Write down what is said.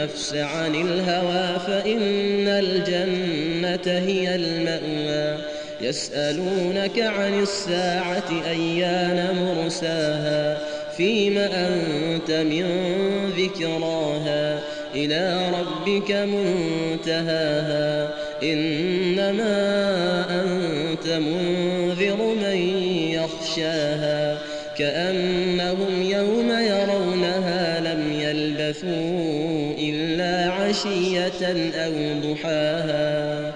النفس عن الهوى فإن الجنة هي المأوى. يسألونك عن الساعة أيان مرساها؟ فيم أنت من ذكراها؟ إلى ربك منتهاها. إنما أنت منذر من يخشاها. كأنهم يوم يرونها لم يلبثوا إلا عشية أو ضحاها